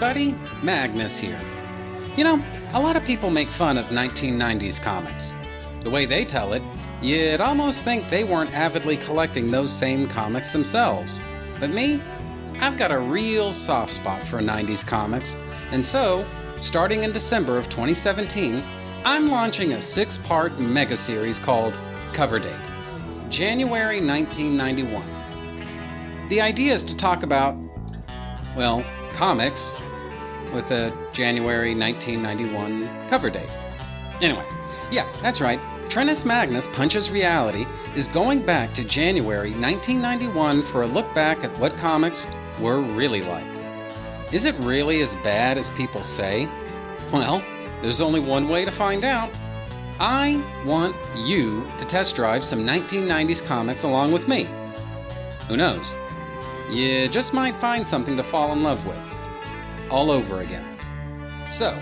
everybody, Magnus here. You know, a lot of people make fun of 1990s comics. The way they tell it, you'd almost think they weren't avidly collecting those same comics themselves. But me, I've got a real soft spot for 90s comics, and so, starting in December of 2017, I'm launching a six part mega series called Cover Date January 1991. The idea is to talk about, well, comics with a January 1991 cover date. Anyway, yeah, that's right. Trentus Magnus Punches Reality is going back to January 1991 for a look back at what comics were really like. Is it really as bad as people say? Well, there's only one way to find out. I want you to test drive some 1990s comics along with me. Who knows? You just might find something to fall in love with. All over again. So,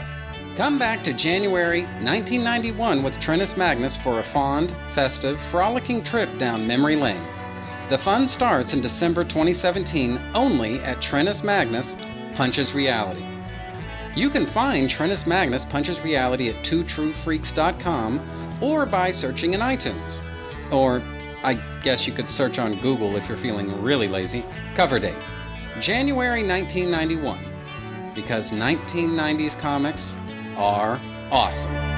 come back to January 1991 with Trentus Magnus for a fond, festive, frolicking trip down memory lane. The fun starts in December 2017 only at Trentus Magnus Punches Reality. You can find Trentus Magnus Punches Reality at twotruefreaks.com or by searching in iTunes. Or, I guess you could search on Google if you're feeling really lazy. Cover date January 1991. Because 1990s comics are awesome.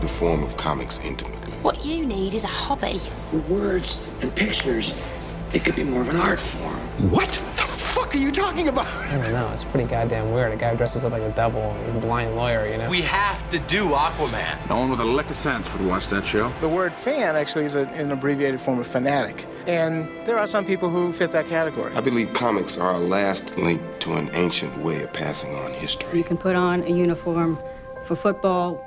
The form of comics intimately. What you need is a hobby. Words and pictures, it could be more of an art form. What the fuck are you talking about? I don't know. It's pretty goddamn weird. A guy dresses up like a devil and a blind lawyer, you know? We have to do Aquaman. No one with a lick of sense would watch that show. The word fan actually is a, an abbreviated form of fanatic. And there are some people who fit that category. I believe comics are our last link to an ancient way of passing on history. You can put on a uniform for football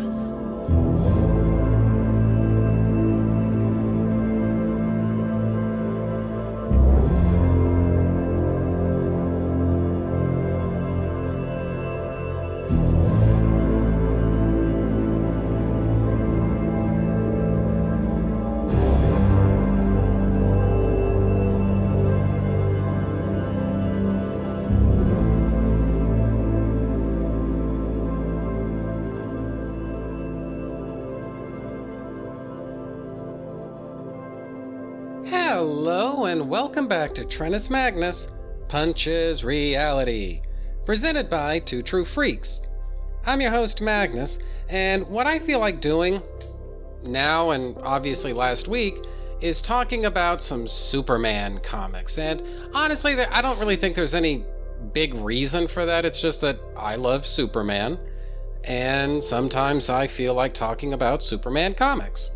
Welcome back to Trentus Magnus Punches Reality, presented by Two True Freaks. I'm your host, Magnus, and what I feel like doing now and obviously last week is talking about some Superman comics. And honestly, I don't really think there's any big reason for that. It's just that I love Superman, and sometimes I feel like talking about Superman comics.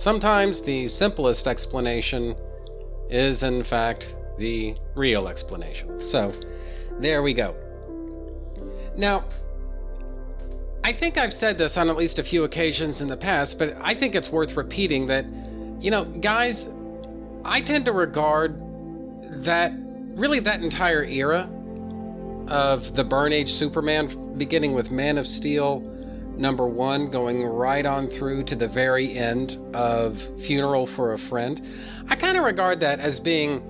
Sometimes the simplest explanation is, in fact, the real explanation. So, there we go. Now, I think I've said this on at least a few occasions in the past, but I think it's worth repeating that, you know, guys, I tend to regard that really that entire era of the Byrne Age Superman, beginning with Man of Steel number one, going right on through to the very end of Funeral for a Friend. I kind of regard that as being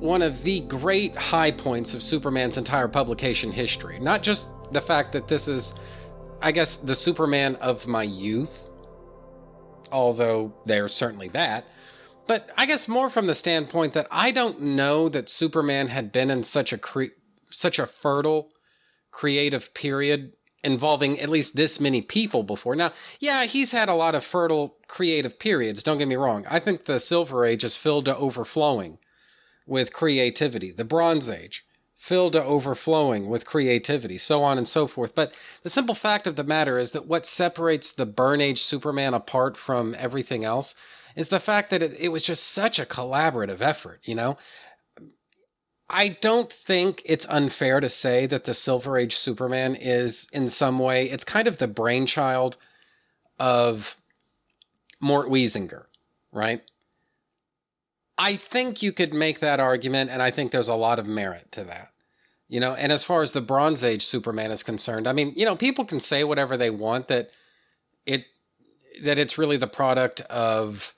one of the great high points of Superman's entire publication history. Not just the fact that this is, I guess, the Superman of my youth, although they're certainly that. But I guess more from the standpoint that I don't know that Superman had been in such a cre- such a fertile creative period involving at least this many people before. Now, yeah, he's had a lot of fertile creative periods, don't get me wrong. I think the Silver Age is filled to overflowing with creativity. The Bronze Age filled to overflowing with creativity, so on and so forth. But the simple fact of the matter is that what separates the Byrne Age Superman apart from everything else is the fact that it, it was just such a collaborative effort, you know? I don't think it's unfair to say that the Silver Age Superman is in some way, it's kind of the brainchild of Mort Weisinger, right? I think you could make that argument, and I think there's a lot of merit to that. You know, and as far as the Bronze Age Superman is concerned, I mean, you know, people can say whatever they want that it that it's really the product of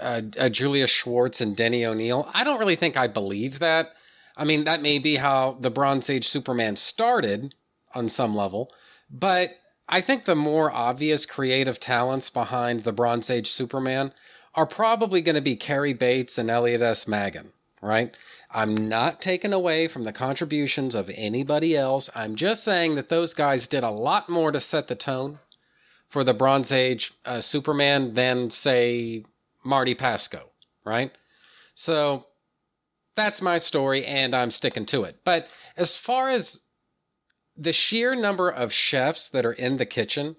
uh, uh, Julius Schwartz and Denny O'Neil. I don't really think I believe that. I mean, that may be how the Bronze Age Superman started on some level, but I think the more obvious creative talents behind the Bronze Age Superman are probably going to be Cary Bates and Elliot S. Maggin, right? I'm not taking away from the contributions of anybody else. I'm just saying that those guys did a lot more to set the tone for the Bronze Age uh, Superman than, say, Marty Pasko, right? So that's my story, and I'm sticking to it. But as far as the sheer number of chefs that are in the kitchen,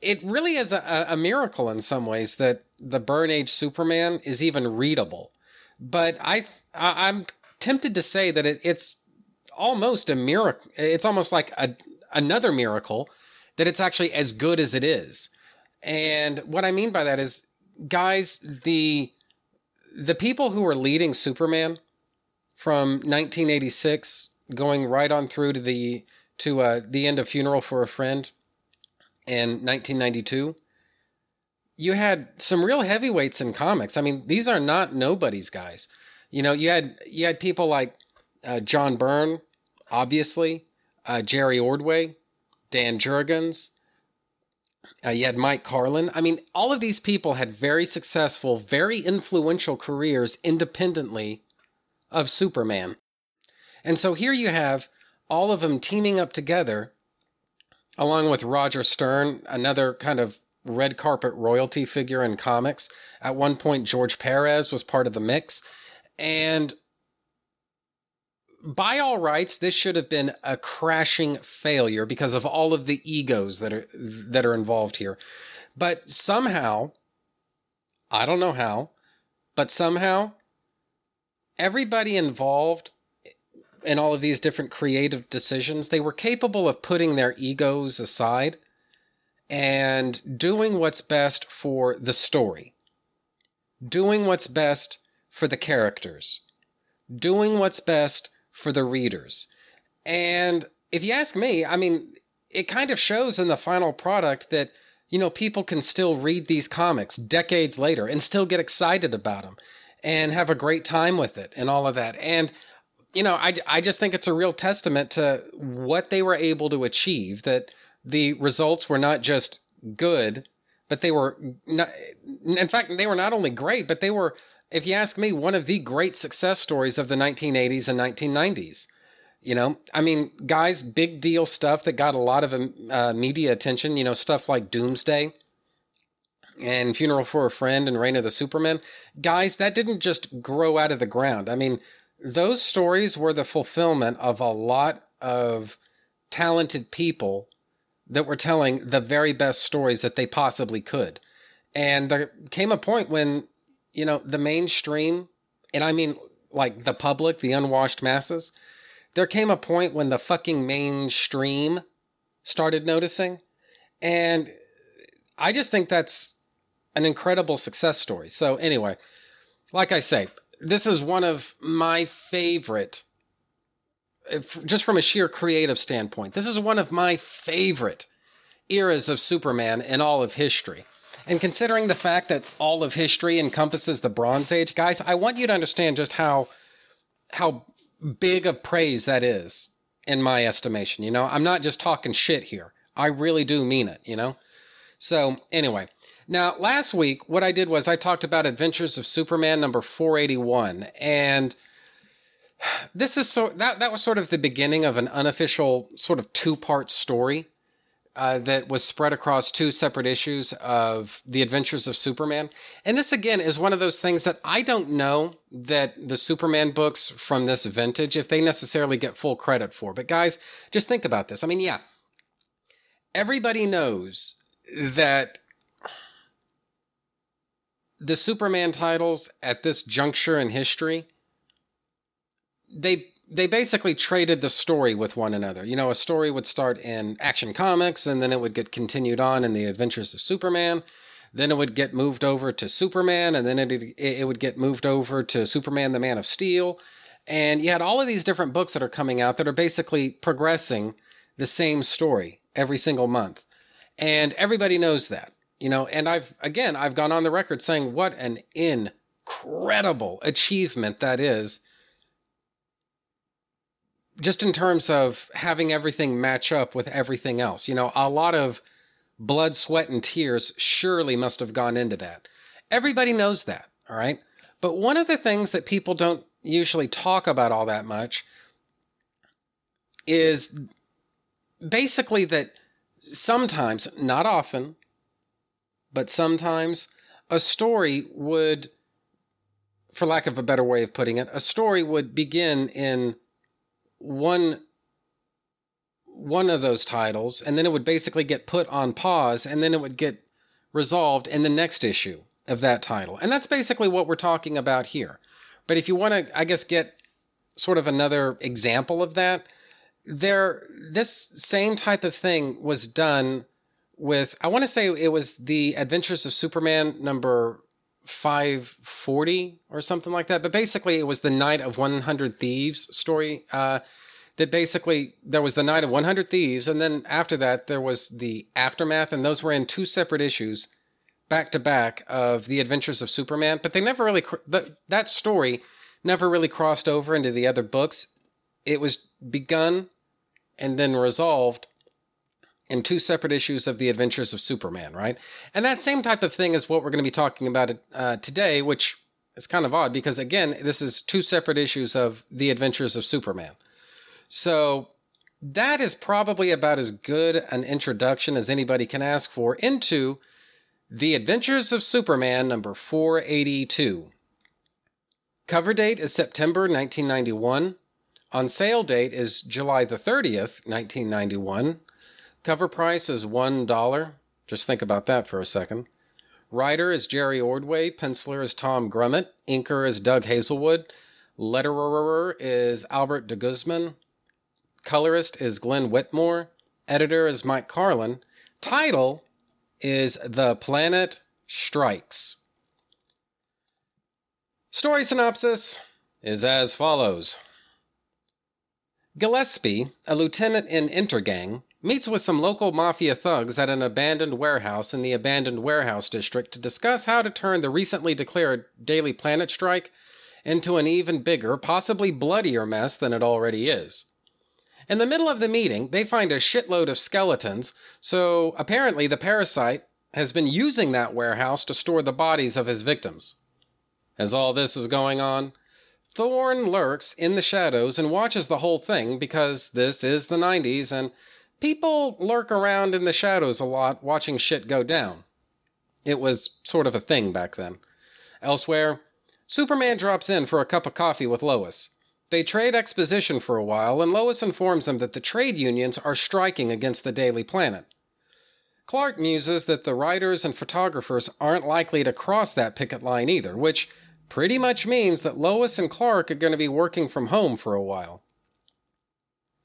it really is a, a miracle in some ways that the Byrne Age Superman is even readable. But I, I am tempted to say that it, it's almost a miracle. It's almost like a, another miracle that it's actually as good as it is. And what I mean by that is guys, the the people who were leading Superman from 1986 going right on through to the to uh, the end of Funeral for a Friend in 1992 you had some real heavyweights in comics. I mean, these are not nobody's guys. You know, you had you had people like uh, John Byrne, obviously, uh, Jerry Ordway, Dan Jurgens, uh, you had Mike Carlin. I mean, all of these people had very successful, very influential careers independently of Superman. And so here you have all of them teaming up together, along with Roger Stern, another kind of red carpet royalty figure in comics. At one point, George Perez was part of the mix. And by all rights, this should have been a crashing failure because of all of the egos that are that are involved here. But somehow, I don't know how, but somehow everybody involved in all of these different creative decisions, they were capable of putting their egos aside and doing what's best for the story. Doing what's best for the characters. Doing what's best for the readers. And if you ask me, I mean, it kind of shows in the final product that, you know, people can still read these comics decades later and still get excited about them and have a great time with it and all of that. And, you know, I, I just think it's a real testament to what they were able to achieve that the results were not just good, but they were not, in fact, they were not only great, but they were if you ask me, one of the great success stories of the 1980s and 1990s. You know, I mean, guys, big deal stuff that got a lot of um, uh, media attention, you know, stuff like Doomsday and Funeral for a Friend and Reign of the Superman. Guys, that didn't just grow out of the ground. I mean, those stories were the fulfillment of a lot of talented people that were telling the very best stories that they possibly could. And there came a point when you know, the mainstream, and I mean like the public, the unwashed masses, there came a point when the fucking mainstream started noticing. And I just think that's an incredible success story. So, anyway, like I say, this is one of my favorite, just from a sheer creative standpoint, this is one of my favorite eras of Superman in all of history. And considering the fact that all of history encompasses the Bronze Age, guys, I want you to understand just how how big of praise that is in my estimation. You know, I'm not just talking shit here. I really do mean it, you know? So, anyway, now last week, what I did was I talked about Adventures of Superman number 481. And this is so that that was sort of the beginning of an unofficial sort of two part story uh, that was spread across two separate issues of the Adventures of Superman. And this again is one of those things that I don't know that the Superman books from this vintage if they necessarily get full credit for. But guys, just think about this. I mean, yeah, everybody knows that the Superman titles at this juncture in history they they basically traded the story with one another. You know, a story would start in Action Comics and then it would get continued on in the Adventures of Superman. Then it would get moved over to Superman and then it it would get moved over to Superman the Man of Steel. And you had all of these different books that are coming out that are basically progressing the same story every single month. And everybody knows that. You know, and I've again, I've gone on the record saying what an incredible achievement that is just in terms of having everything match up with everything else. You know, a lot of blood, sweat, and tears surely must have gone into that. Everybody knows that, all right? But one of the things that people don't usually talk about all that much is basically that sometimes, not often, but sometimes a story would, for lack of a better way of putting it, a story would begin in one one of those titles and then it would basically get put on pause and then it would get resolved in the next issue of that title. And that's basically what we're talking about here. But if you want to I guess get sort of another example of that, there this same type of thing was done with I want to say it was the Adventures of Superman number 540 or something like that. But basically, it was the Night of 100 Thieves story. Uh, that basically there was the Night of 100 Thieves, and then after that there was the aftermath, and those were in two separate issues, back to back of the Adventures of Superman. But they never really that story never really crossed over into the other books. It was begun and then resolved in two separate issues of The Adventures of Superman, right? And that same type of thing is what we're going to be talking about uh, today, which is kind of odd because, again, this is two separate issues of The Adventures of Superman. So that is probably about as good an introduction as anybody can ask for into The Adventures of Superman number 482. Cover date is September 1991. On sale date is July the 30th, 1991. Cover price is $1. Just think about that for a second. Writer is Jerry Ordway. Penciler is Tom Grummett. Inker is Doug Hazelwood. Letterer is Albert de Guzman. Colorist is Glenn Whitmore. Editor is Mike Carlin. Title is The Planet Strikes. Story synopsis is as follows Gillespie, a lieutenant in Intergang, meets with some local mafia thugs at an abandoned warehouse in the abandoned warehouse district to discuss how to turn the recently declared Daily Planet strike into an even bigger, possibly bloodier mess than it already is. In the middle of the meeting, they find a shitload of skeletons, so apparently the parasite has been using that warehouse to store the bodies of his victims. As all this is going on, Thorn lurks in the shadows and watches the whole thing because this is the 90s and people lurk around in the shadows a lot watching shit go down. It was sort of a thing back then. Elsewhere, Superman drops in for a cup of coffee with Lois. They trade exposition for a while, and Lois informs him that the trade unions are striking against the Daily Planet. Clark muses that the writers and photographers aren't likely to cross that picket line either, which pretty much means that Lois and Clark are going to be working from home for a while.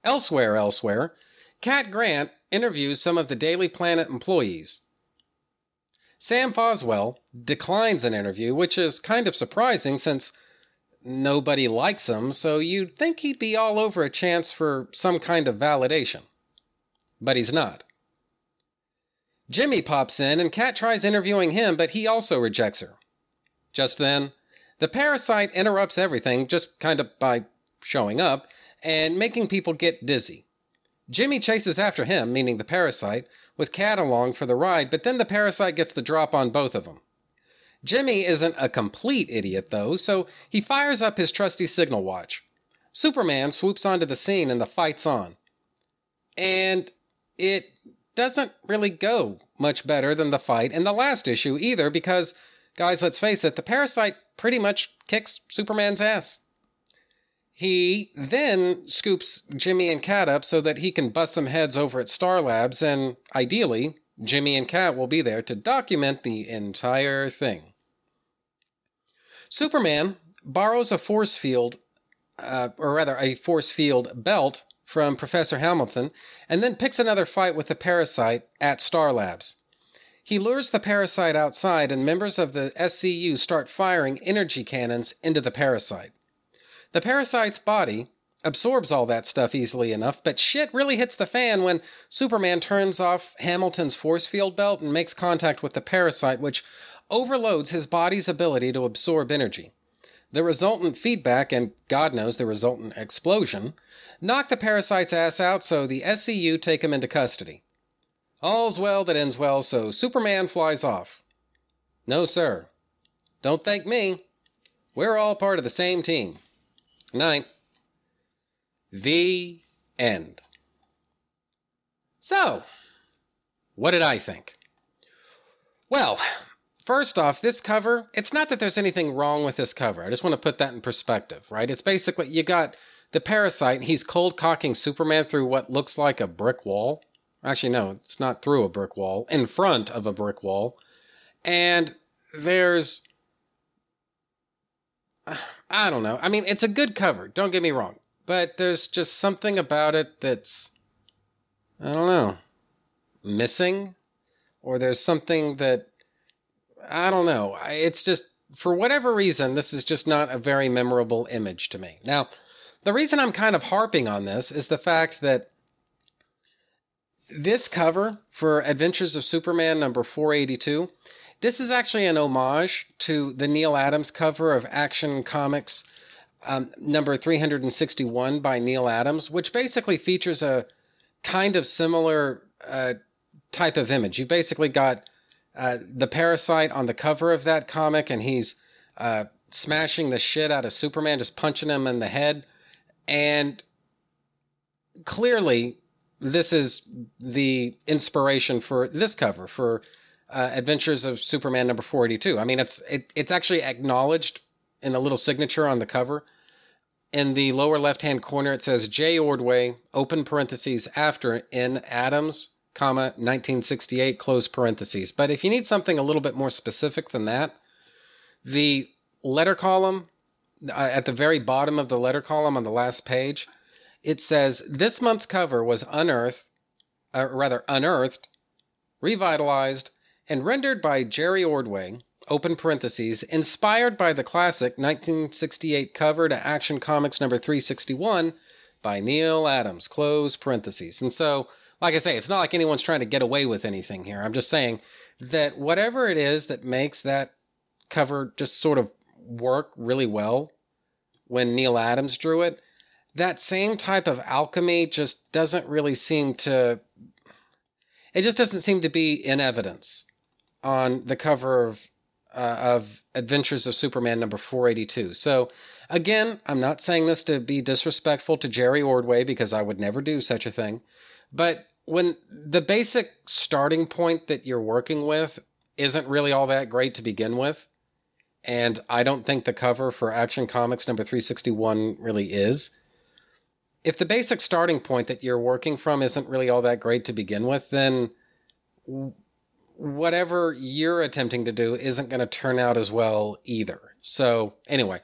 Elsewhere, elsewhere, Cat Grant interviews some of the Daily Planet employees. Sam Foswell declines an interview, which is kind of surprising since nobody likes him, so you'd think he'd be all over a chance for some kind of validation. But he's not. Jimmy pops in and Cat tries interviewing him, but he also rejects her. Just then, the parasite interrupts everything just kind of by showing up and making people get dizzy. Jimmy chases after him, meaning the parasite, with Cat along for the ride, but then the parasite gets the drop on both of them. Jimmy isn't a complete idiot, though, so he fires up his trusty signal watch. Superman swoops onto the scene and the fight's on. And it doesn't really go much better than the fight in the last issue either, because, guys, let's face it, the parasite pretty much kicks Superman's ass. He then scoops Jimmy and Cat up so that he can bust some heads over at Star Labs, and ideally, Jimmy and Cat will be there to document the entire thing. Superman borrows a force field, uh, or rather, a force field belt from Professor Hamilton, and then picks another fight with the parasite at Star Labs. He lures the parasite outside, and members of the SCU start firing energy cannons into the parasite. The parasite's body absorbs all that stuff easily enough, but shit really hits the fan when Superman turns off Hamilton's force field belt and makes contact with the parasite, which overloads his body's ability to absorb energy. The resultant feedback, and God knows the resultant explosion, knock the parasite's ass out, so the SCU take him into custody. All's well that ends well, so Superman flies off. No, sir. Don't thank me. We're all part of the same team. Night. The end. So, what did I think? Well, first off, this cover, it's not that there's anything wrong with this cover. I just want to put that in perspective, right? It's basically you got the parasite, he's cold cocking Superman through what looks like a brick wall. Actually, no, it's not through a brick wall, in front of a brick wall. And there's. I don't know. I mean, it's a good cover, don't get me wrong. But there's just something about it that's. I don't know. Missing? Or there's something that. I don't know. It's just. For whatever reason, this is just not a very memorable image to me. Now, the reason I'm kind of harping on this is the fact that this cover for Adventures of Superman number 482, this is actually an homage to the Neal Adams cover of Action Comics um, number 361 by Neal Adams, which basically features a kind of similar uh, type of image. You basically got uh, the parasite on the cover of that comic, and he's uh, smashing the shit out of Superman, just punching him in the head. And clearly, this is the inspiration for this cover for uh, Adventures of Superman number 482. I mean, it's it, it's actually acknowledged in a little signature on the cover. In the lower left-hand corner, it says J. Ordway, open parentheses, after N. Adams, comma, 1968, close parentheses. But if you need something a little bit more specific than that, the letter column uh, at the very bottom of the letter column on the last page it says this month's cover was unearthed, uh, rather unearthed, revitalized, and rendered by Jerry Ordway, open parentheses, inspired by the classic 1968 cover to Action Comics number 361 by Neal Adams, close parentheses. And so, like I say, it's not like anyone's trying to get away with anything here. I'm just saying that whatever it is that makes that cover just sort of work really well when Neal Adams drew it, that same type of alchemy just doesn't really seem to it just doesn't seem to be in evidence on the cover of uh, of Adventures of Superman number 482. So again, I'm not saying this to be disrespectful to Jerry Ordway because I would never do such a thing, but when the basic starting point that you're working with isn't really all that great to begin with, and I don't think the cover for Action Comics number 361 really is if the basic starting point that you're working from isn't really all that great to begin with, then whatever you're attempting to do isn't going to turn out as well either. So, anyway,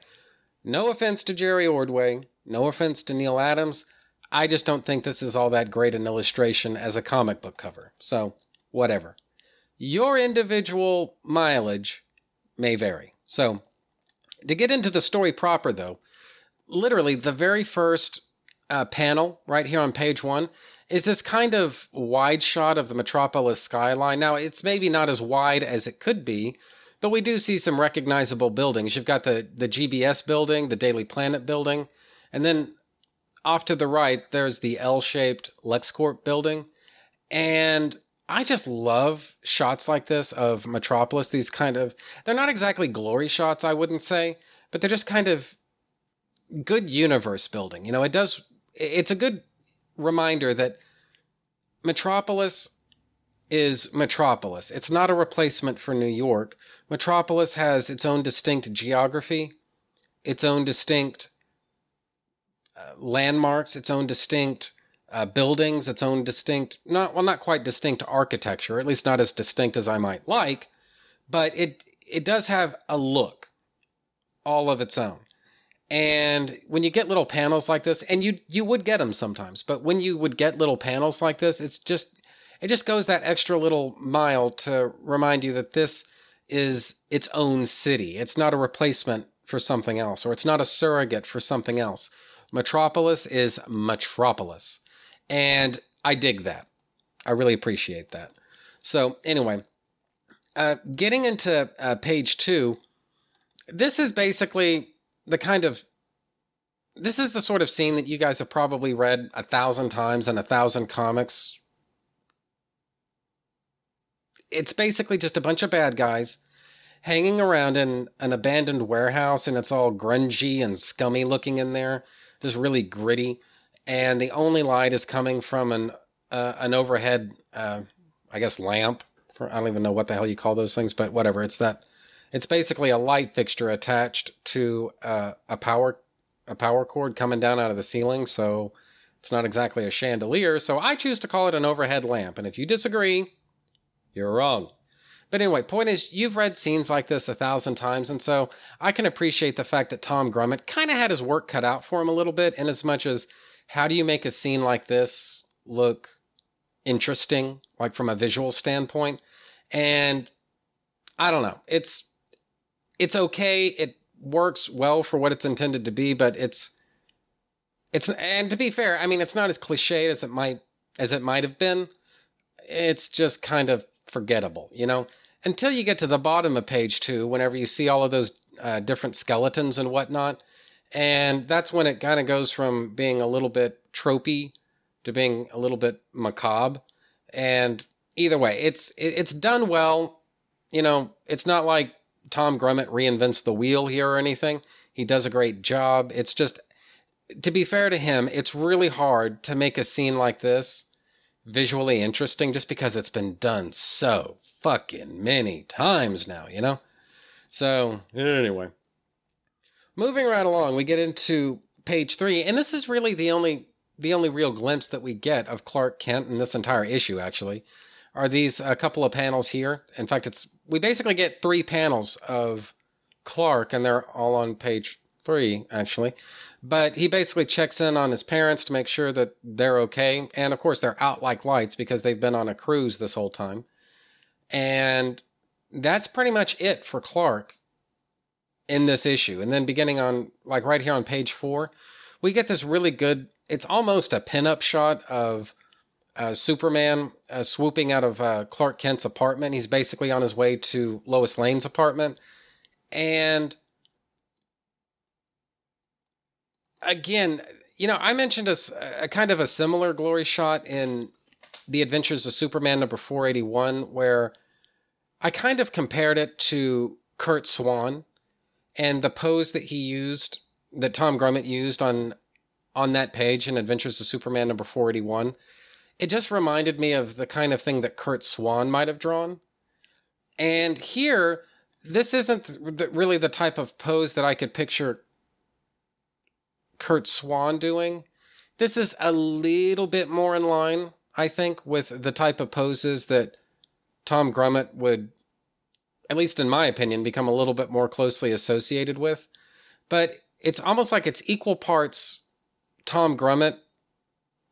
no offense to Jerry Ordway, no offense to Neal Adams. I just don't think this is all that great an illustration as a comic book cover. So, whatever. Your individual mileage may vary. So, to get into the story proper, though, literally the very first uh, panel right here on page one is this kind of wide shot of the metropolis skyline. Now, it's maybe not as wide as it could be, but we do see some recognizable buildings. You've got the, the GBS building, the Daily Planet building, and then off to the right, there's the L shaped LexCorp building. And I just love shots like this of Metropolis. These kind of, they're not exactly glory shots, I wouldn't say, but they're just kind of good universe building. You know, it does. It's a good reminder that Metropolis is Metropolis. It's not a replacement for New York. Metropolis has its own distinct geography, its own distinct uh, landmarks, its own distinct uh, buildings, its own distinct, not well, not quite distinct architecture, at least not as distinct as I might like, but it it does have a look all of its own. And when you get little panels like this, and you you would get them sometimes, but when you would get little panels like this, it's just it just goes that extra little mile to remind you that this is its own city. It's not a replacement for something else, or it's not a surrogate for something else. Metropolis is Metropolis. And I dig that. I really appreciate that. So, anyway, uh, getting into uh, page two, this is basically the kind of this is the sort of scene that you guys have probably read a thousand times in a thousand comics. It's basically just a bunch of bad guys hanging around in an abandoned warehouse, and it's all grungy and scummy looking in there, just really gritty. And the only light is coming from an uh, an overhead, uh, I guess, lamp. For I don't even know what the hell you call those things, but whatever. It's that it's basically a light fixture attached to uh, a power a power cord coming down out of the ceiling, so it's not exactly a chandelier. So I choose to call it an overhead lamp. And if you disagree, you're wrong. But anyway, point is, you've read scenes like this a thousand times, and so I can appreciate the fact that Tom Grummett kind of had his work cut out for him a little bit, in as much as how do you make a scene like this look interesting, like from a visual standpoint? And I don't know. It's it's okay. It works well for what it's intended to be, but it's it's and to be fair, I mean it's not as cliched as it might as it might have been. It's just kind of forgettable, you know. Until you get to the bottom of page two, whenever you see all of those uh, different skeletons and whatnot, and that's when it kind of goes from being a little bit tropey to being a little bit macabre. And either way, it's it's done well. You know, it's not like Tom Grummett reinvents the wheel here or anything. He does a great job. It's just, to be fair to him, it's really hard to make a scene like this visually interesting just because it's been done so fucking many times now, you know? So, anyway. Moving right along, we get into page three, and this is really the only the only real glimpse that we get of Clark Kent in this entire issue, actually are these a couple of panels here. In fact, it's we basically get three panels of Clark, and they're all on page three actually. But he basically checks in on his parents to make sure that they're okay, and of course they're out like lights because they've been on a cruise this whole time. And that's pretty much it for Clark in this issue. And then beginning on like right here on page four, we get this really good. It's almost a pinup shot of uh, Superman uh, swooping out of uh, Clark Kent's apartment. He's basically on his way to Lois Lane's apartment. And again, you know, I mentioned a, a kind of a similar glory shot in The Adventures of Superman number 481, where I kind of compared it to Curt Swan and the pose that he used, that Tom Grummett used on on that page in Adventures of Superman number 481 it just reminded me of the kind of thing that Curt Swan might have drawn. And here, this isn't really the type of pose that I could picture Curt Swan doing. This is a little bit more in line, I think, with the type of poses that Tom Grummett would, at least in my opinion, become a little bit more closely associated with. But it's almost like it's equal parts Tom Grummett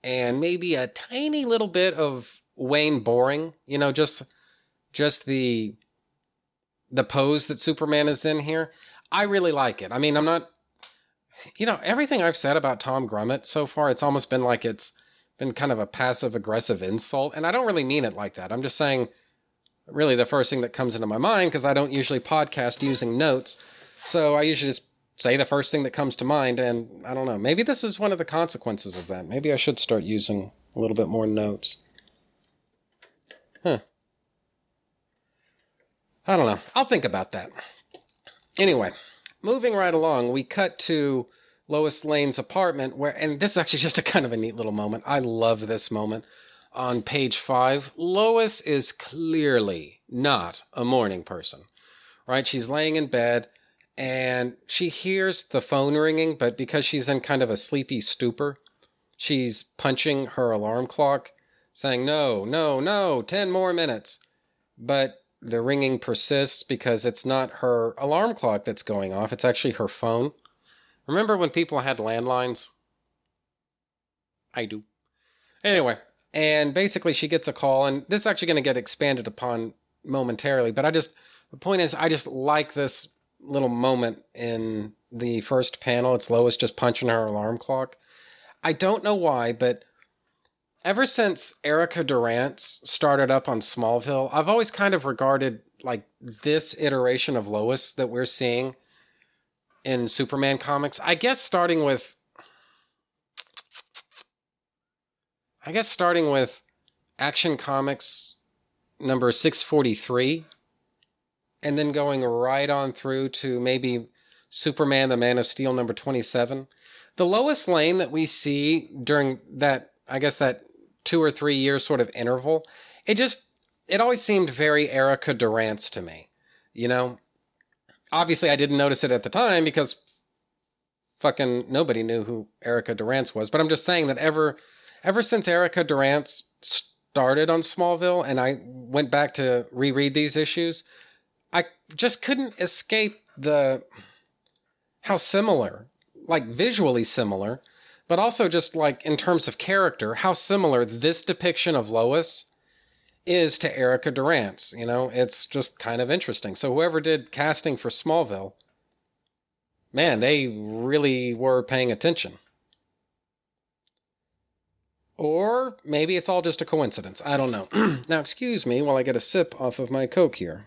and maybe a tiny little bit of Wayne Boring, you know, just just the the pose that Superman is in here. I really like it. I mean, I'm not you know, everything I've said about Tom Grummett so far, it's almost been like it's been kind of a passive aggressive insult, and I don't really mean it like that. I'm just saying really the first thing that comes into my mind because I don't usually podcast using notes. So I usually just say the first thing that comes to mind. And I don't know, maybe this is one of the consequences of that. Maybe I should start using a little bit more notes. Huh. I don't know. I'll think about that. Anyway, moving right along, we cut to Lois Lane's apartment, where, and this is actually just a kind of a neat little moment. I love this moment. On page five, Lois is clearly not a morning person, right? She's laying in bed and she hears the phone ringing, but because she's in kind of a sleepy stupor, she's punching her alarm clock, saying, No, no, no, 10 more minutes. But the ringing persists because it's not her alarm clock that's going off, it's actually her phone. Remember when people had landlines? I do. Anyway, and basically she gets a call, and this is actually going to get expanded upon momentarily, but I just, the point is, I just like this little moment in the first panel. It's Lois just punching her alarm clock. I don't know why, but ever since Erica Durance started up on Smallville, I've always kind of regarded like this iteration of Lois that we're seeing in Superman comics. I guess starting with I guess starting with Action Comics number 643 and then going right on through to maybe Superman the Man of Steel number 27. The Lois Lane that we see during that I guess that 2 or 3 year sort of interval, it just it always seemed very Erica Durance to me. You know, obviously I didn't notice it at the time because fucking nobody knew who Erica Durance was, but I'm just saying that ever ever since Erica Durance started on Smallville and I went back to reread these issues, I just couldn't escape the how similar, like visually similar, but also just like in terms of character, how similar this depiction of Lois is to Erica Durance. You know, it's just kind of interesting. So whoever did casting for Smallville, man, they really were paying attention. Or maybe it's all just a coincidence. I don't know. now, excuse me while I get a sip off of my Coke here.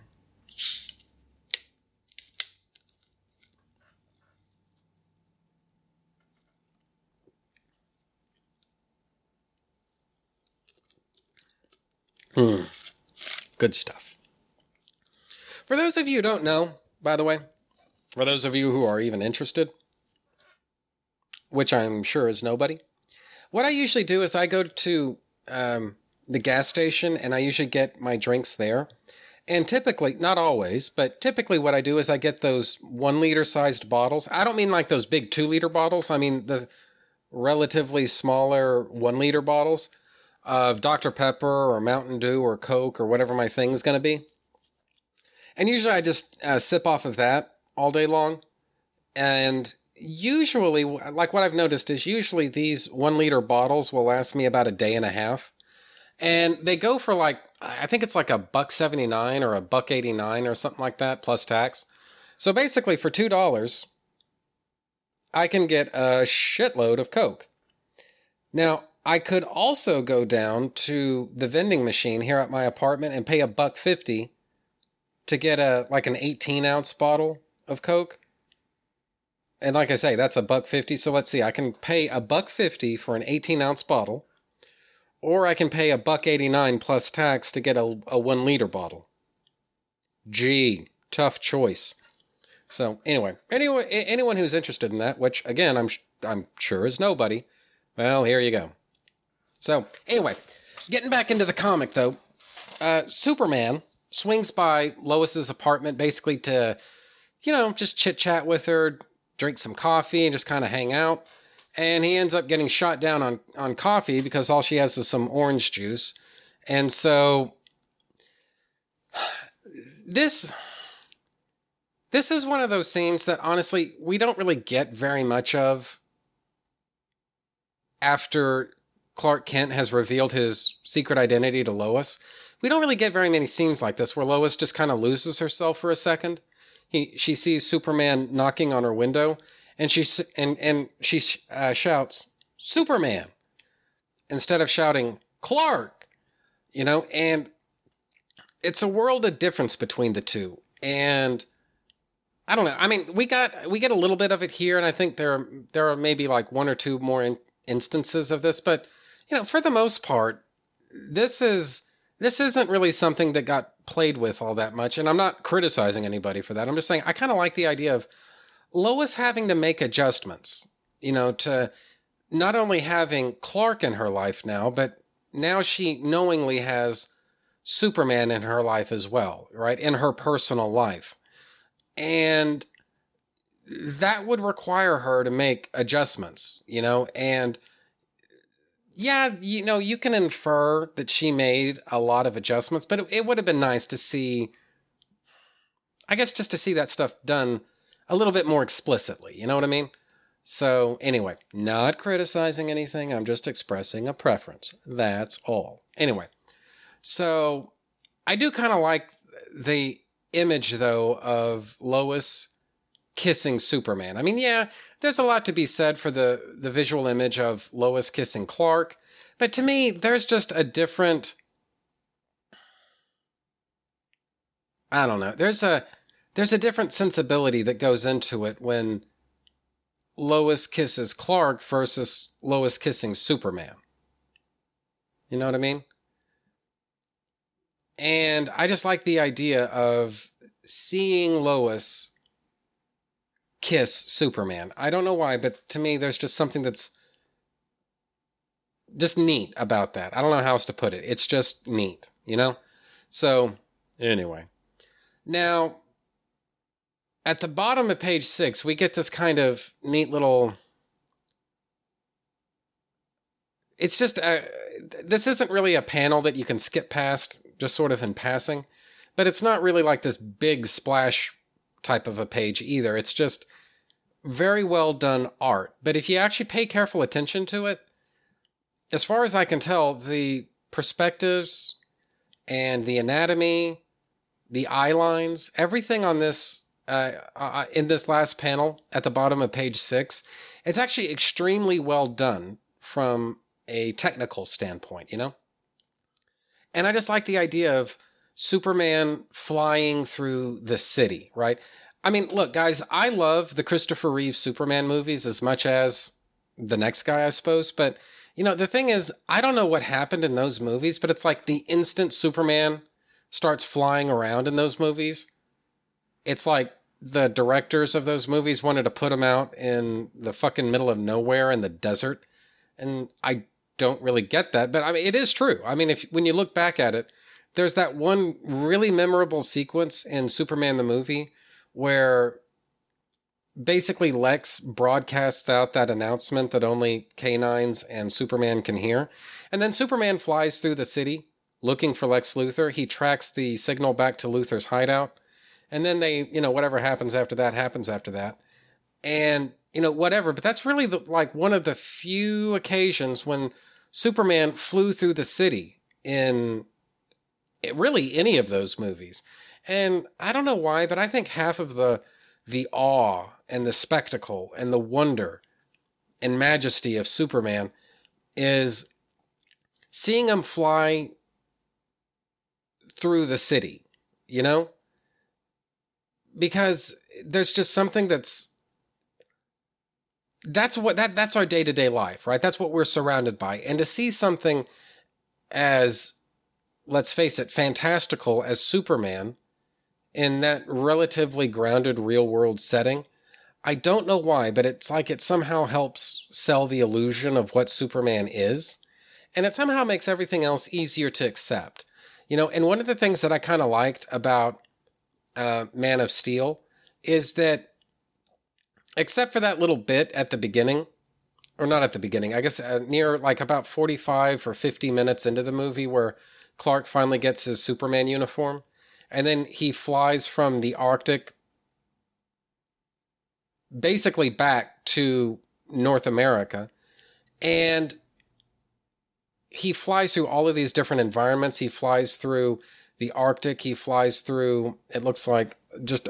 Hmm. Good stuff. For those of you who don't know, by the way, for those of you who are even interested, which I'm sure is nobody, what I usually do is I go to um, the gas station and I usually get my drinks there. And typically, not always, but typically what I do is I get those one liter sized bottles. I don't mean like those big two liter bottles, I mean the relatively smaller one liter bottles of Dr. Pepper or Mountain Dew or Coke or whatever my thing is going to be. And usually I just uh, sip off of that all day long. And usually, like what I've noticed is usually these one liter bottles will last me about a day and a half. And they go for like, I think it's like a buck 79 or a buck 89 or something like that plus tax. So basically, for $2, I can get a shitload of Coke. Now, I could also go down to the vending machine here at my apartment and pay a buck fifty to get a like an 18 ounce bottle of Coke. And like I say, that's a buck fifty. So let's see, I can pay a buck fifty for an 18 ounce bottle, or I can pay a buck 89 plus tax to get a, a one liter bottle. Gee, tough choice. So anyway, anyway, anyone who's interested in that, which again I'm I'm sure is nobody, well here you go. So, anyway, getting back into the comic though, uh, Superman swings by Lois's apartment basically to, you know, just chit chat with her, drink some coffee, and just kind of hang out. And he ends up getting shot down on, on coffee because all she has is some orange juice. And so, this. This is one of those scenes that honestly we don't really get very much of after Clark Kent has revealed his secret identity to Lois. We don't really get very many scenes like this where Lois just kind of loses herself for a second. He, she sees Superman knocking on her window, and she and and she uh, shouts Superman instead of shouting Clark. You know, and it's a world of difference between the two. And I don't know. I mean, we got we get a little bit of it here, and I think there are, there are maybe like one or two more in, instances of this, but you know, for the most part, this is this isn't really something that got played with all that much. And I'm not criticizing anybody for that. I'm just saying I kind of like the idea of Lois having to make adjustments. you know, to not only having Clark in her life now, but now she knowingly has Superman in her life as well, right? In her personal life. And that would require her to make adjustments, you know, and yeah, you know, you can infer that she made a lot of adjustments, but it, it would have been nice to see, I guess, just to see that stuff done a little bit more explicitly. You know what I mean? So, anyway, not criticizing anything. I'm just expressing a preference. That's all. Anyway, so I do kind of like the image, though, of Lois kissing Superman. I mean, yeah, there's a lot to be said for the, the visual image of Lois kissing Clark, but to me, there's just a different. I don't know. There's a there's a different sensibility that goes into it when Lois kisses Clark versus Lois kissing Superman. You know what I mean? And I just like the idea of seeing Lois kiss Superman. I don't know why, but to me, there's just something that's just neat about that. I don't know how else to put it. It's just neat, you know? So, anyway. Now, at the bottom of page six, we get this kind of neat little. It's just uh, a, this isn't really a panel that you can skip past, just sort of in passing, but it's not really like this big splash type of a page either. It's just very well done art. But if you actually pay careful attention to it, as far as I can tell, the perspectives and the anatomy, the eye lines, everything on this uh, uh, in this last panel at the bottom of page six, it's actually extremely well done from a technical standpoint, you know? And I just like the idea of Superman flying through the city, right? I mean, look, guys, I love the Christopher Reeve Superman movies as much as the next guy, I suppose. But, you know, the thing is, I don't know what happened in those movies, but it's like the instant Superman starts flying around in those movies, it's like the directors of those movies wanted to put them out in the fucking middle of nowhere in the desert. And I don't really get that, but I mean, it is true. I mean, if when you look back at it, there's that one really memorable sequence in Superman the movie where basically Lex broadcasts out that announcement that only K9s and Superman can hear. And then Superman flies through the city looking for Lex Luthor. He tracks the signal back to Luthor's hideout. And then they, you know, whatever happens after that happens after that. And, you know, whatever. But that's really the, like one of the few occasions when Superman flew through the city in eh, really any of those movies. And I don't know why, but I think half of the the awe and the spectacle and the wonder and majesty of Superman is seeing him fly through the city, you know? Because there's just something that's that's what that that's our day-to-day life, right? That's what we're surrounded by. And to see something as let's face it, fantastical as Superman in that relatively grounded real world setting. I don't know why, but it's like it somehow helps sell the illusion of what Superman is. And it somehow makes everything else easier to accept. You know, and one of the things that I kind of liked about uh, Man of Steel is that, except for that little bit at the beginning, or not at the beginning, I guess uh, near like about 45 or 50 minutes into the movie where Clark finally gets his Superman uniform and then he flies from the Arctic basically back to North America. And he flies through all of these different environments. He flies through the Arctic. He flies through, it looks like just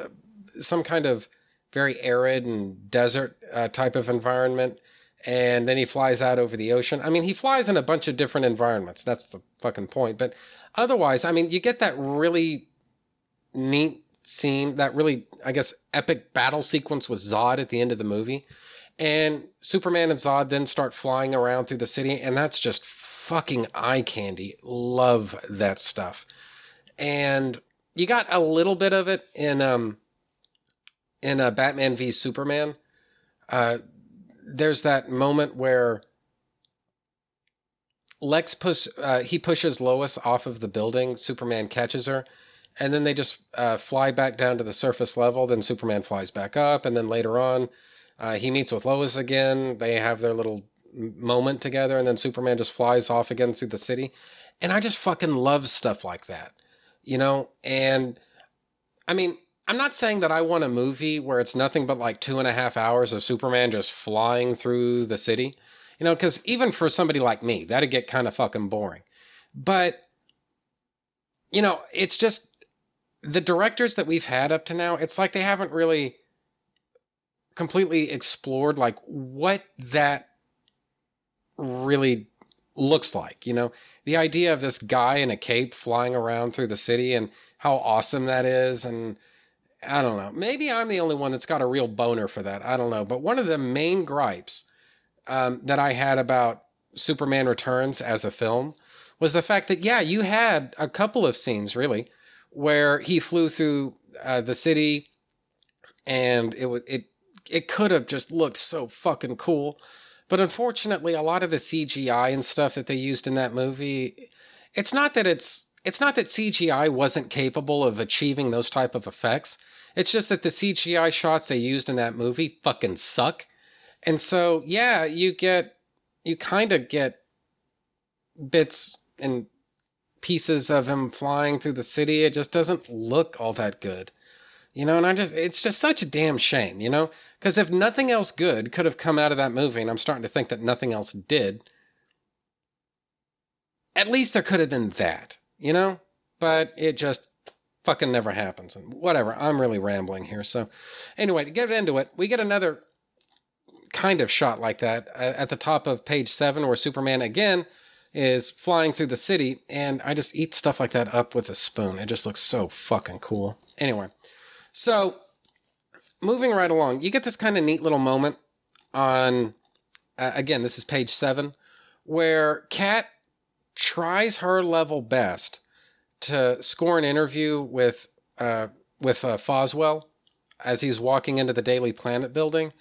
some kind of very arid and desert uh, type of environment. And then he flies out over the ocean. I mean, he flies in a bunch of different environments. That's the fucking point. But otherwise, I mean, you get that really neat scene, that really, I guess, epic battle sequence with Zod at the end of the movie. And Superman and Zod then start flying around through the city, and that's just fucking eye candy. Love that stuff. And you got a little bit of it in um in uh, Batman v Superman. Uh, there's that moment where Lex push uh, he pushes Lois off of the building. Superman catches her, and then they just uh, fly back down to the surface level. Then Superman flies back up, and then later on, uh, he meets with Lois again. They have their little moment together, and then Superman just flies off again through the city. And I just fucking love stuff like that, you know. And I mean, I'm not saying that I want a movie where it's nothing but like two and a half hours of Superman just flying through the city. You know, because even for somebody like me, that'd get kind of fucking boring. But, you know, it's just the directors that we've had up to now, it's like they haven't really completely explored like what that really looks like. You know, the idea of this guy in a cape flying around through the city and how awesome that is. And I don't know. Maybe I'm the only one that's got a real boner for that. I don't know. But one of the main gripes um, that I had about Superman Returns as a film was the fact that, yeah, you had a couple of scenes really where he flew through uh, the city and it would, it, it could have just looked so fucking cool. But unfortunately, a lot of the CGI and stuff that they used in that movie, it's not that it's it's not that CGI wasn't capable of achieving those type of effects. It's just that the CGI shots they used in that movie fucking suck. And so, yeah, you get, you kind of get bits and pieces of him flying through the city. It just doesn't look all that good. You know, and I just, it's just such a damn shame, you know? Because if nothing else good could have come out of that movie, and I'm starting to think that nothing else did, at least there could have been that, you know? But it just fucking never happens. And whatever, I'm really rambling here. So, anyway, to get into it, we get another kind of shot like that uh, at the top of page seven, where Superman again is flying through the city, and I just eat stuff like that up with a spoon. It just looks so fucking cool. Anyway, so moving right along, you get this kind of neat little moment on, uh, again, this is page seven, where Cat tries her level best to score an interview with uh, with uh, Foswell as he's walking into the Daily Planet building,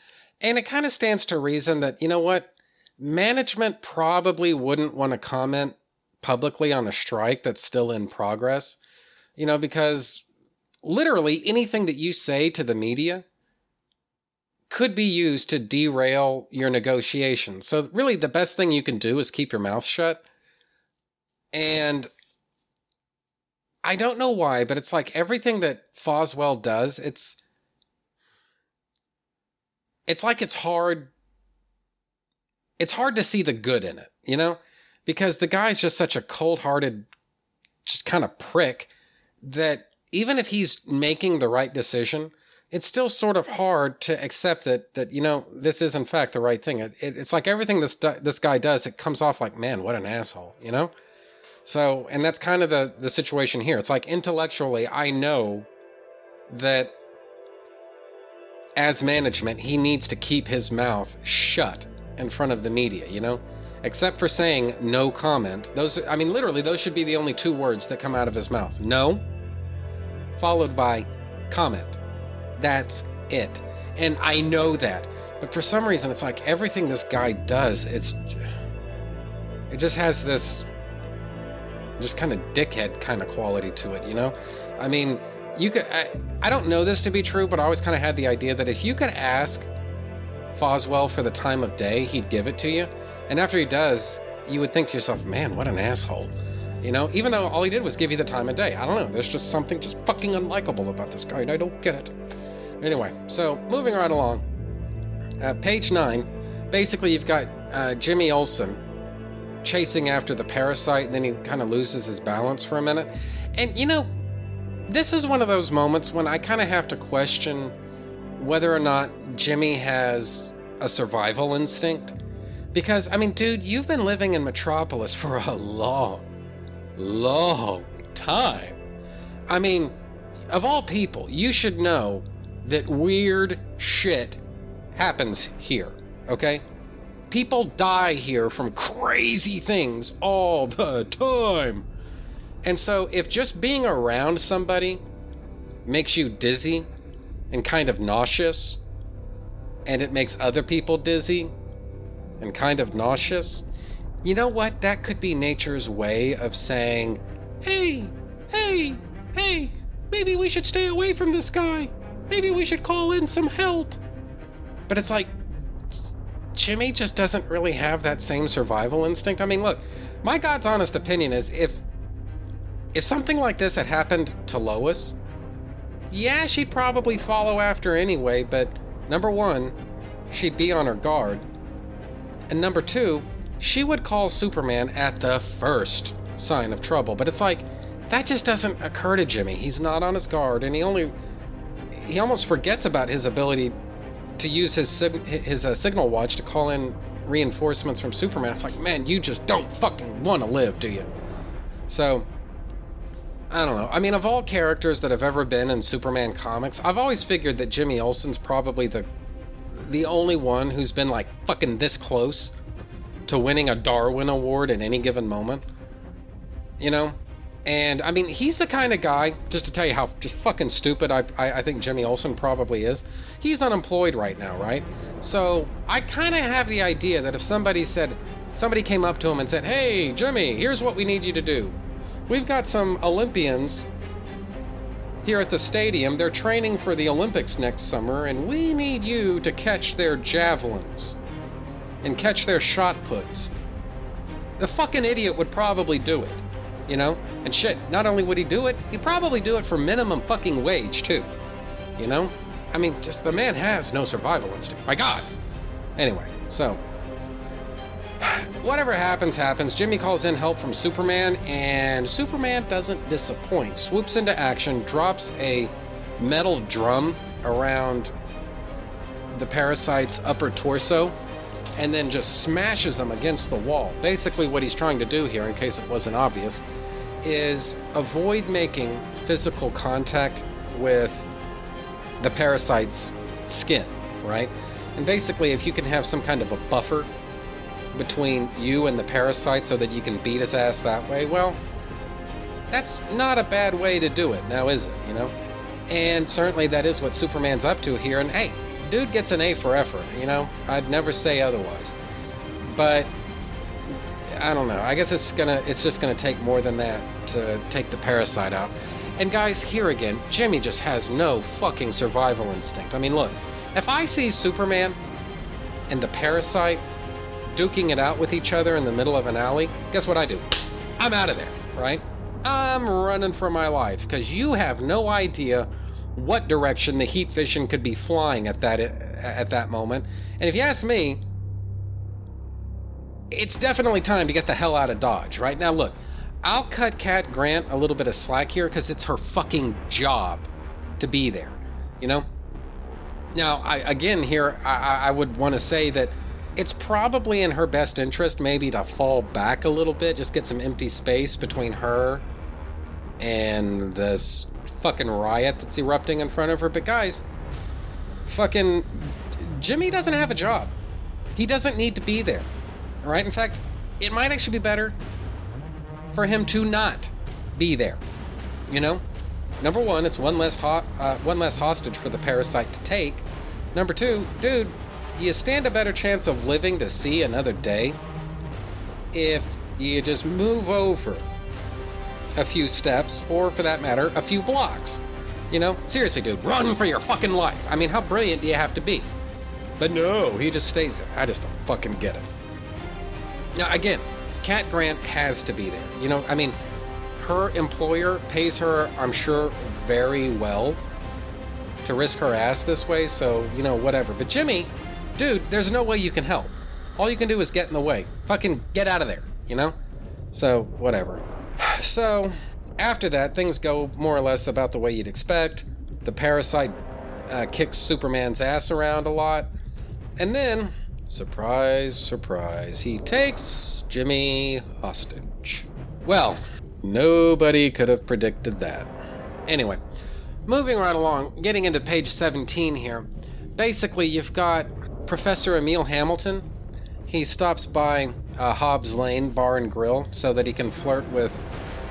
and it kind of stands to reason that you know what, management probably wouldn't want to comment publicly on a strike that's still in progress, you know, because literally anything that you say to the media could be used to derail your negotiations. So really the best thing you can do is keep your mouth shut. And I don't know why, but it's like everything that Foswell does, it's it's like it's hard it's hard to see the good in it, you know? Because the guy's just such a cold-hearted just kind of prick that even if he's making the right decision, it's still sort of hard to accept that that you know this is in fact the right thing. It, it, it's like everything this this guy does, it comes off like man, what an asshole, you know. So, and that's kind of the the situation here. It's like intellectually, I know that as management, he needs to keep his mouth shut in front of the media, you know? Except for saying no comment. Those I mean literally those should be the only two words that come out of his mouth. No followed by comment. That's it. And I know that. But for some reason it's like everything this guy does, it's it just has this just kind of dickhead kind of quality to it, you know? I mean, you could I, I don't know this to be true, but I always kind of had the idea that if you could ask Foswell for the time of day, he'd give it to you. And after he does, you would think to yourself, man, what an asshole. You know, even though all he did was give you the time of day. I don't know. There's just something just fucking unlikable about this guy, and I don't get it. Anyway, so moving right along. Uh, page nine. Basically, you've got uh, Jimmy Olsen chasing after the parasite, and then he kind of loses his balance for a minute. And you know, this is one of those moments when I kind of have to question whether or not Jimmy has a survival instinct. Because, I mean, dude, you've been living in Metropolis for a long, long time. I mean, of all people, you should know that weird shit happens here, okay? People die here from crazy things all the time. And so, if just being around somebody makes you dizzy and kind of nauseous, and it makes other people dizzy and kind of nauseous, you know what? That could be nature's way of saying, hey, hey, hey, maybe we should stay away from this guy. Maybe we should call in some help. But it's like, Jimmy just doesn't really have that same survival instinct. I mean, look, my God's honest opinion is if if something like this had happened to Lois, yeah, she'd probably follow after anyway, but number one, she'd be on her guard. And number two, she would call Superman at the first sign of trouble. But it's like, that just doesn't occur to Jimmy. He's not on his guard, and he only. He almost forgets about his ability to use his his uh, signal watch to call in reinforcements from Superman. It's like, man, you just don't fucking want to live, do you? So, I don't know. I mean, of all characters that have ever been in Superman comics, I've always figured that Jimmy Olsen's probably the the only one who's been like fucking this close to winning a Darwin Award at any given moment. You know? And I mean, he's the kind of guy, just to tell you how just fucking stupid I, I, I think Jimmy Olsen probably is. He's unemployed right now, right? So I kind of have the idea that if somebody said, somebody came up to him and said, Hey, Jimmy, here's what we need you to do. We've got some Olympians here at the stadium. They're training for the Olympics next summer, and we need you to catch their javelins and catch their shot puts. The fucking idiot would probably do it you know? And shit, not only would he do it, he'd probably do it for minimum fucking wage, too. You know? I mean, just the man has no survival instinct. My god! Anyway, so. Whatever happens, happens. Jimmy calls in help from Superman, and Superman doesn't disappoint. Swoops into action, drops a metal drum around the parasite's upper torso, and then just smashes him against the wall. Basically, what he's trying to do here, in case it wasn't obvious, is avoid making physical contact with the parasite's skin, right? And basically, if you can have some kind of a buffer between you and the parasite so that you can beat his ass that way, well, that's not a bad way to do it, now is it, you know? And certainly that is what Superman's up to here. And hey, dude gets an A for effort, you know? I'd never say otherwise. But I don't know. I guess it's gonna it's just gonna take more than that to take the parasite out. And guys, here again, Jimmy just has no fucking survival instinct. I mean, look, if I see Superman and the parasite duking it out with each other in the middle of an alley, guess what I do? I'm out of there, right? I'm running for my life because you have no idea what direction the heat vision could be flying at that at that moment. And if you ask me, it's definitely time to get the hell out of Dodge. Right now, look, I'll cut Cat Grant a little bit of slack here because it's her fucking job to be there. You know. Now, I, again, here I, I would want to say that it's probably in her best interest maybe to fall back a little bit, just get some empty space between her and this fucking riot that's erupting in front of her. But guys, fucking Jimmy doesn't have a job. He doesn't need to be there. Right? In fact, it might actually be better for him to not be there. You know? Number one, it's one less ho- uh, one less hostage for the parasite to take. Number two, dude, you stand a better chance of living to see another day if you just move over a few steps, or for that matter, a few blocks. You know, seriously, dude, run for your fucking life. I mean, how brilliant do you have to be? But no, he just stays there. I just don't fucking get it. Now, again, Cat Grant has to be there. You know, I mean, her employer pays her, I'm sure, very well to risk her ass this way, so, you know, whatever. But Jimmy, dude, there's no way you can help. All you can do is get in the way. Fucking get out of there, you know? So, whatever. So, after that, things go more or less about the way you'd expect. The parasite uh, kicks Superman's ass around a lot. And then, surprise, surprise, he takes Jimmy hostage. Well, nobody could have predicted that. Anyway, moving right along, getting into page 17 here. Basically, you've got Professor Emil Hamilton. He stops by uh, Hobbs Lane Bar and Grill so that he can flirt with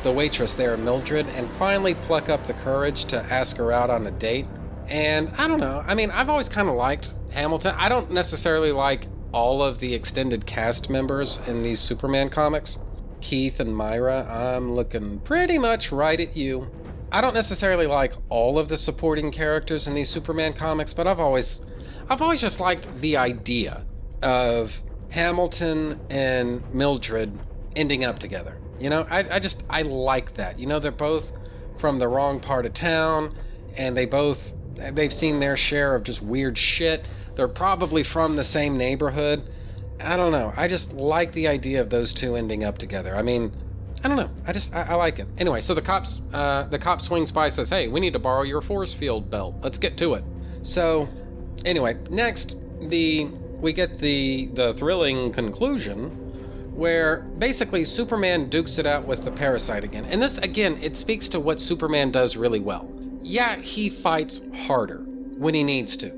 the waitress there, Mildred, and finally pluck up the courage to ask her out on a date. And I don't know, I mean, I've always kind of liked Hamilton. I don't necessarily like all of the extended cast members in these Superman comics. Keith and Myra, I'm looking pretty much right at you. I don't necessarily like all of the supporting characters in these Superman comics, but I've always I've always just liked the idea of Hamilton and Mildred ending up together. You know, I, I just I like that. You know, they're both from the wrong part of town and they both they've seen their share of just weird shit. They're probably from the same neighborhood. I don't know. I just like the idea of those two ending up together. I mean, I don't know. I just I, I like it. Anyway, so the cops uh, the cop swings by says, "Hey, we need to borrow your force field belt. Let's get to it." So, anyway, next the we get the the thrilling conclusion where basically Superman dukes it out with the parasite again. And this again, it speaks to what Superman does really well. Yeah, he fights harder when he needs to.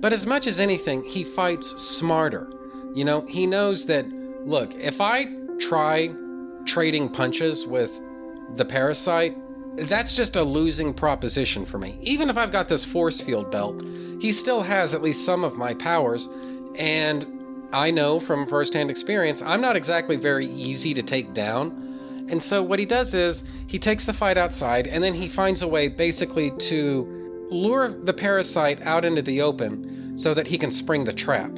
But as much as anything, he fights smarter. You know, he knows that look, if I try trading punches with the parasite, that's just a losing proposition for me. Even if I've got this force field belt, he still has at least some of my powers, and I know from firsthand experience, I'm not exactly very easy to take down. And so what he does is he takes the fight outside and then he finds a way basically to lure the parasite out into the open so that he can spring the trap.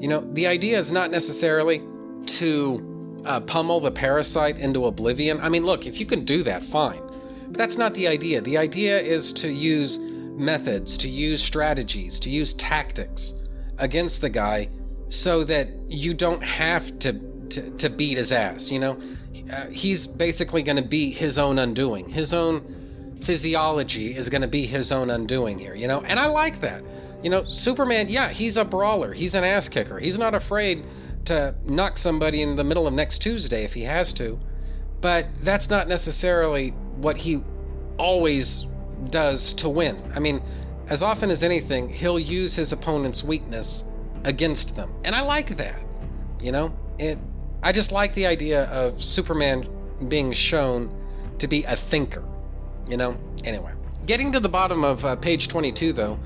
You know, the idea is not necessarily to uh, pummel the parasite into oblivion. I mean, look, if you can do that, fine. But that's not the idea. The idea is to use methods, to use strategies, to use tactics against the guy so that you don't have to, to, to beat his ass, you know? Uh, he's basically going to be his own undoing. His own physiology is going to be his own undoing here, you know? And I like that. You know, Superman, yeah, he's a brawler. He's an ass kicker. He's not afraid to knock somebody in the middle of next Tuesday if he has to. But that's not necessarily what he always does to win. I mean, as often as anything, he'll use his opponent's weakness against them. And I like that. You know, it I just like the idea of Superman being shown to be a thinker. You know? Anyway, getting to the bottom of uh, page 22 though,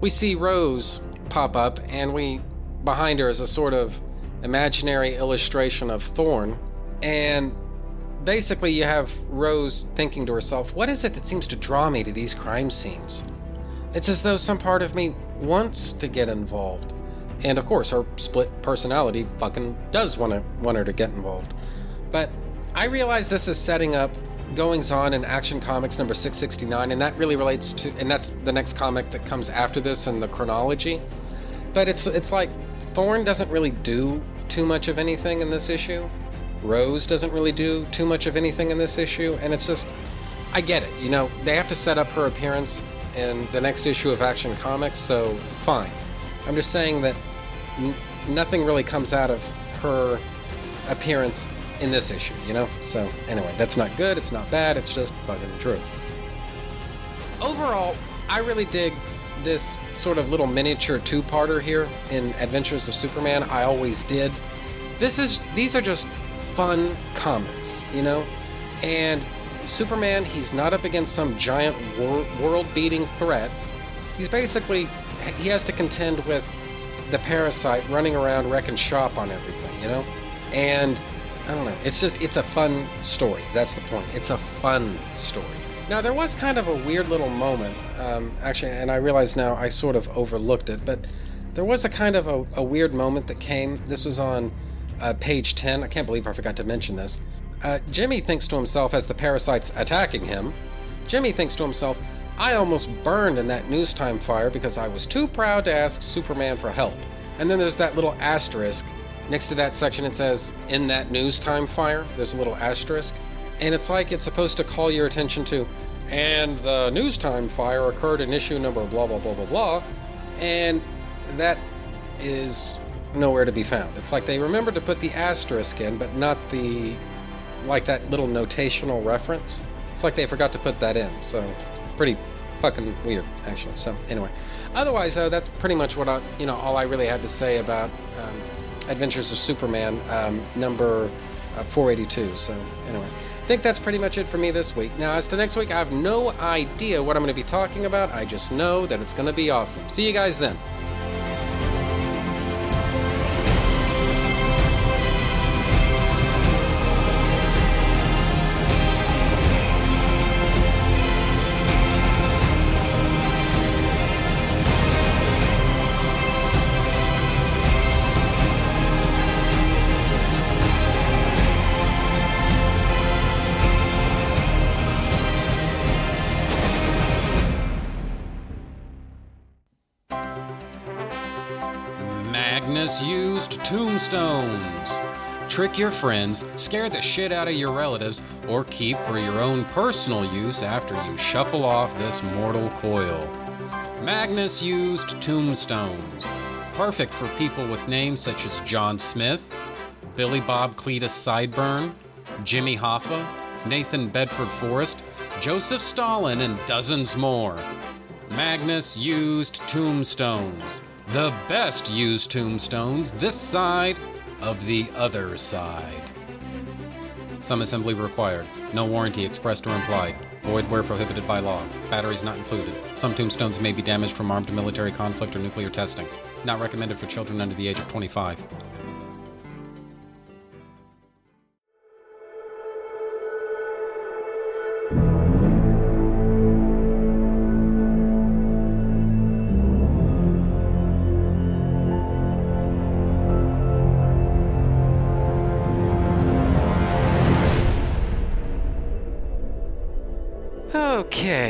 we see Rose pop up and we behind her is a sort of imaginary illustration of Thorn and basically you have Rose thinking to herself, what is it that seems to draw me to these crime scenes? It's as though some part of me wants to get involved. And of course, her split personality fucking does want to want her to get involved. But I realize this is setting up goings on in Action Comics number 669, and that really relates to, and that's the next comic that comes after this in the chronology. But it's it's like Thorn doesn't really do too much of anything in this issue. Rose doesn't really do too much of anything in this issue, and it's just, I get it. You know, they have to set up her appearance in the next issue of Action Comics, so fine. I'm just saying that nothing really comes out of her appearance in this issue, you know? So, anyway, that's not good, it's not bad, it's just fucking true. Overall, I really dig this sort of little miniature two-parter here in Adventures of Superman. I always did. This is these are just fun comics, you know? And Superman, he's not up against some giant wor- world-beating threat. He's basically he has to contend with the parasite running around wrecking shop on everything, you know? And I don't know. It's just it's a fun story. That's the point. It's a fun story. Now there was kind of a weird little moment, um, actually, and I realize now I sort of overlooked it, but there was a kind of a, a weird moment that came. This was on uh, page 10. I can't believe I forgot to mention this. Uh, Jimmy thinks to himself as the parasite's attacking him. Jimmy thinks to himself, I almost burned in that Newstime fire because I was too proud to ask Superman for help. And then there's that little asterisk. Next to that section, it says, In that Newstime fire, there's a little asterisk. And it's like it's supposed to call your attention to, and the Newstime fire occurred in issue number blah, blah, blah, blah, blah. And that is nowhere to be found. It's like they remembered to put the asterisk in, but not the, like that little notational reference. It's like they forgot to put that in. So, pretty fucking weird, actually. So, anyway. Otherwise, though, that's pretty much what I, you know, all I really had to say about um, Adventures of Superman, um, number uh, 482. So, anyway. I think that's pretty much it for me this week. Now, as to next week, I have no idea what I'm going to be talking about. I just know that it's going to be awesome. See you guys then. Tombstones. Trick your friends, scare the shit out of your relatives, or keep for your own personal use after you shuffle off this mortal coil. Magnus used tombstones. Perfect for people with names such as John Smith, Billy Bob Cletus Sideburn, Jimmy Hoffa, Nathan Bedford Forrest, Joseph Stalin, and dozens more. Magnus used tombstones. The best used tombstones this side of the other side. Some assembly required. No warranty expressed or implied. Void where prohibited by law. Batteries not included. Some tombstones may be damaged from armed military conflict or nuclear testing. Not recommended for children under the age of 25.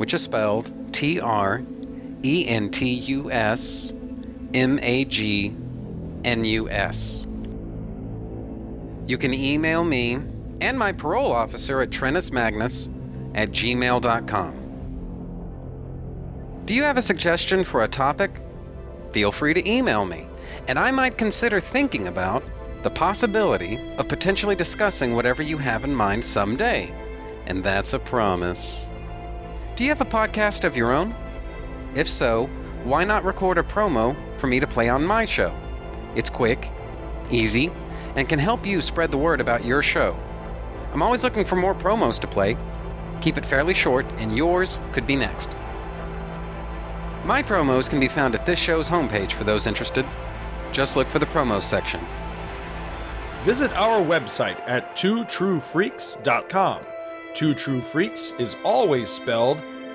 which is spelled T R E N T U S M A G N U S. You can email me and my parole officer at trentusmagnus at gmail.com. Do you have a suggestion for a topic? Feel free to email me, and I might consider thinking about the possibility of potentially discussing whatever you have in mind someday. And that's a promise. Do you have a podcast of your own? If so, why not record a promo for me to play on my show? It's quick, easy, and can help you spread the word about your show. I'm always looking for more promos to play. Keep it fairly short, and yours could be next. My promos can be found at this show's homepage for those interested. Just look for the promos section. Visit our website at twotruefreaks.com. Two True Freaks is always spelled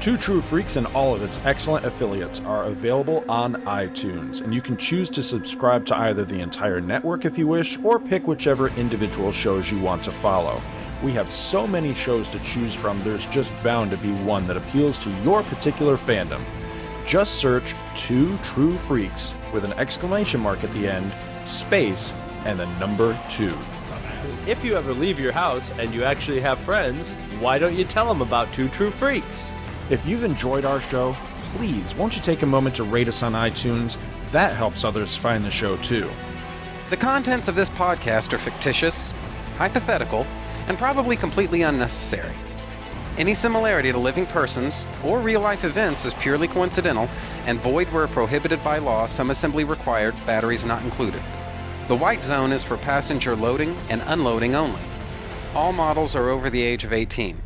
Two True Freaks and all of its excellent affiliates are available on iTunes, and you can choose to subscribe to either the entire network if you wish, or pick whichever individual shows you want to follow. We have so many shows to choose from, there's just bound to be one that appeals to your particular fandom. Just search Two True Freaks with an exclamation mark at the end, space, and the number two. If you ever leave your house and you actually have friends, why don't you tell them about Two True Freaks? If you've enjoyed our show, please won't you take a moment to rate us on iTunes? That helps others find the show too. The contents of this podcast are fictitious, hypothetical, and probably completely unnecessary. Any similarity to living persons or real life events is purely coincidental and void where prohibited by law, some assembly required, batteries not included. The white zone is for passenger loading and unloading only. All models are over the age of 18.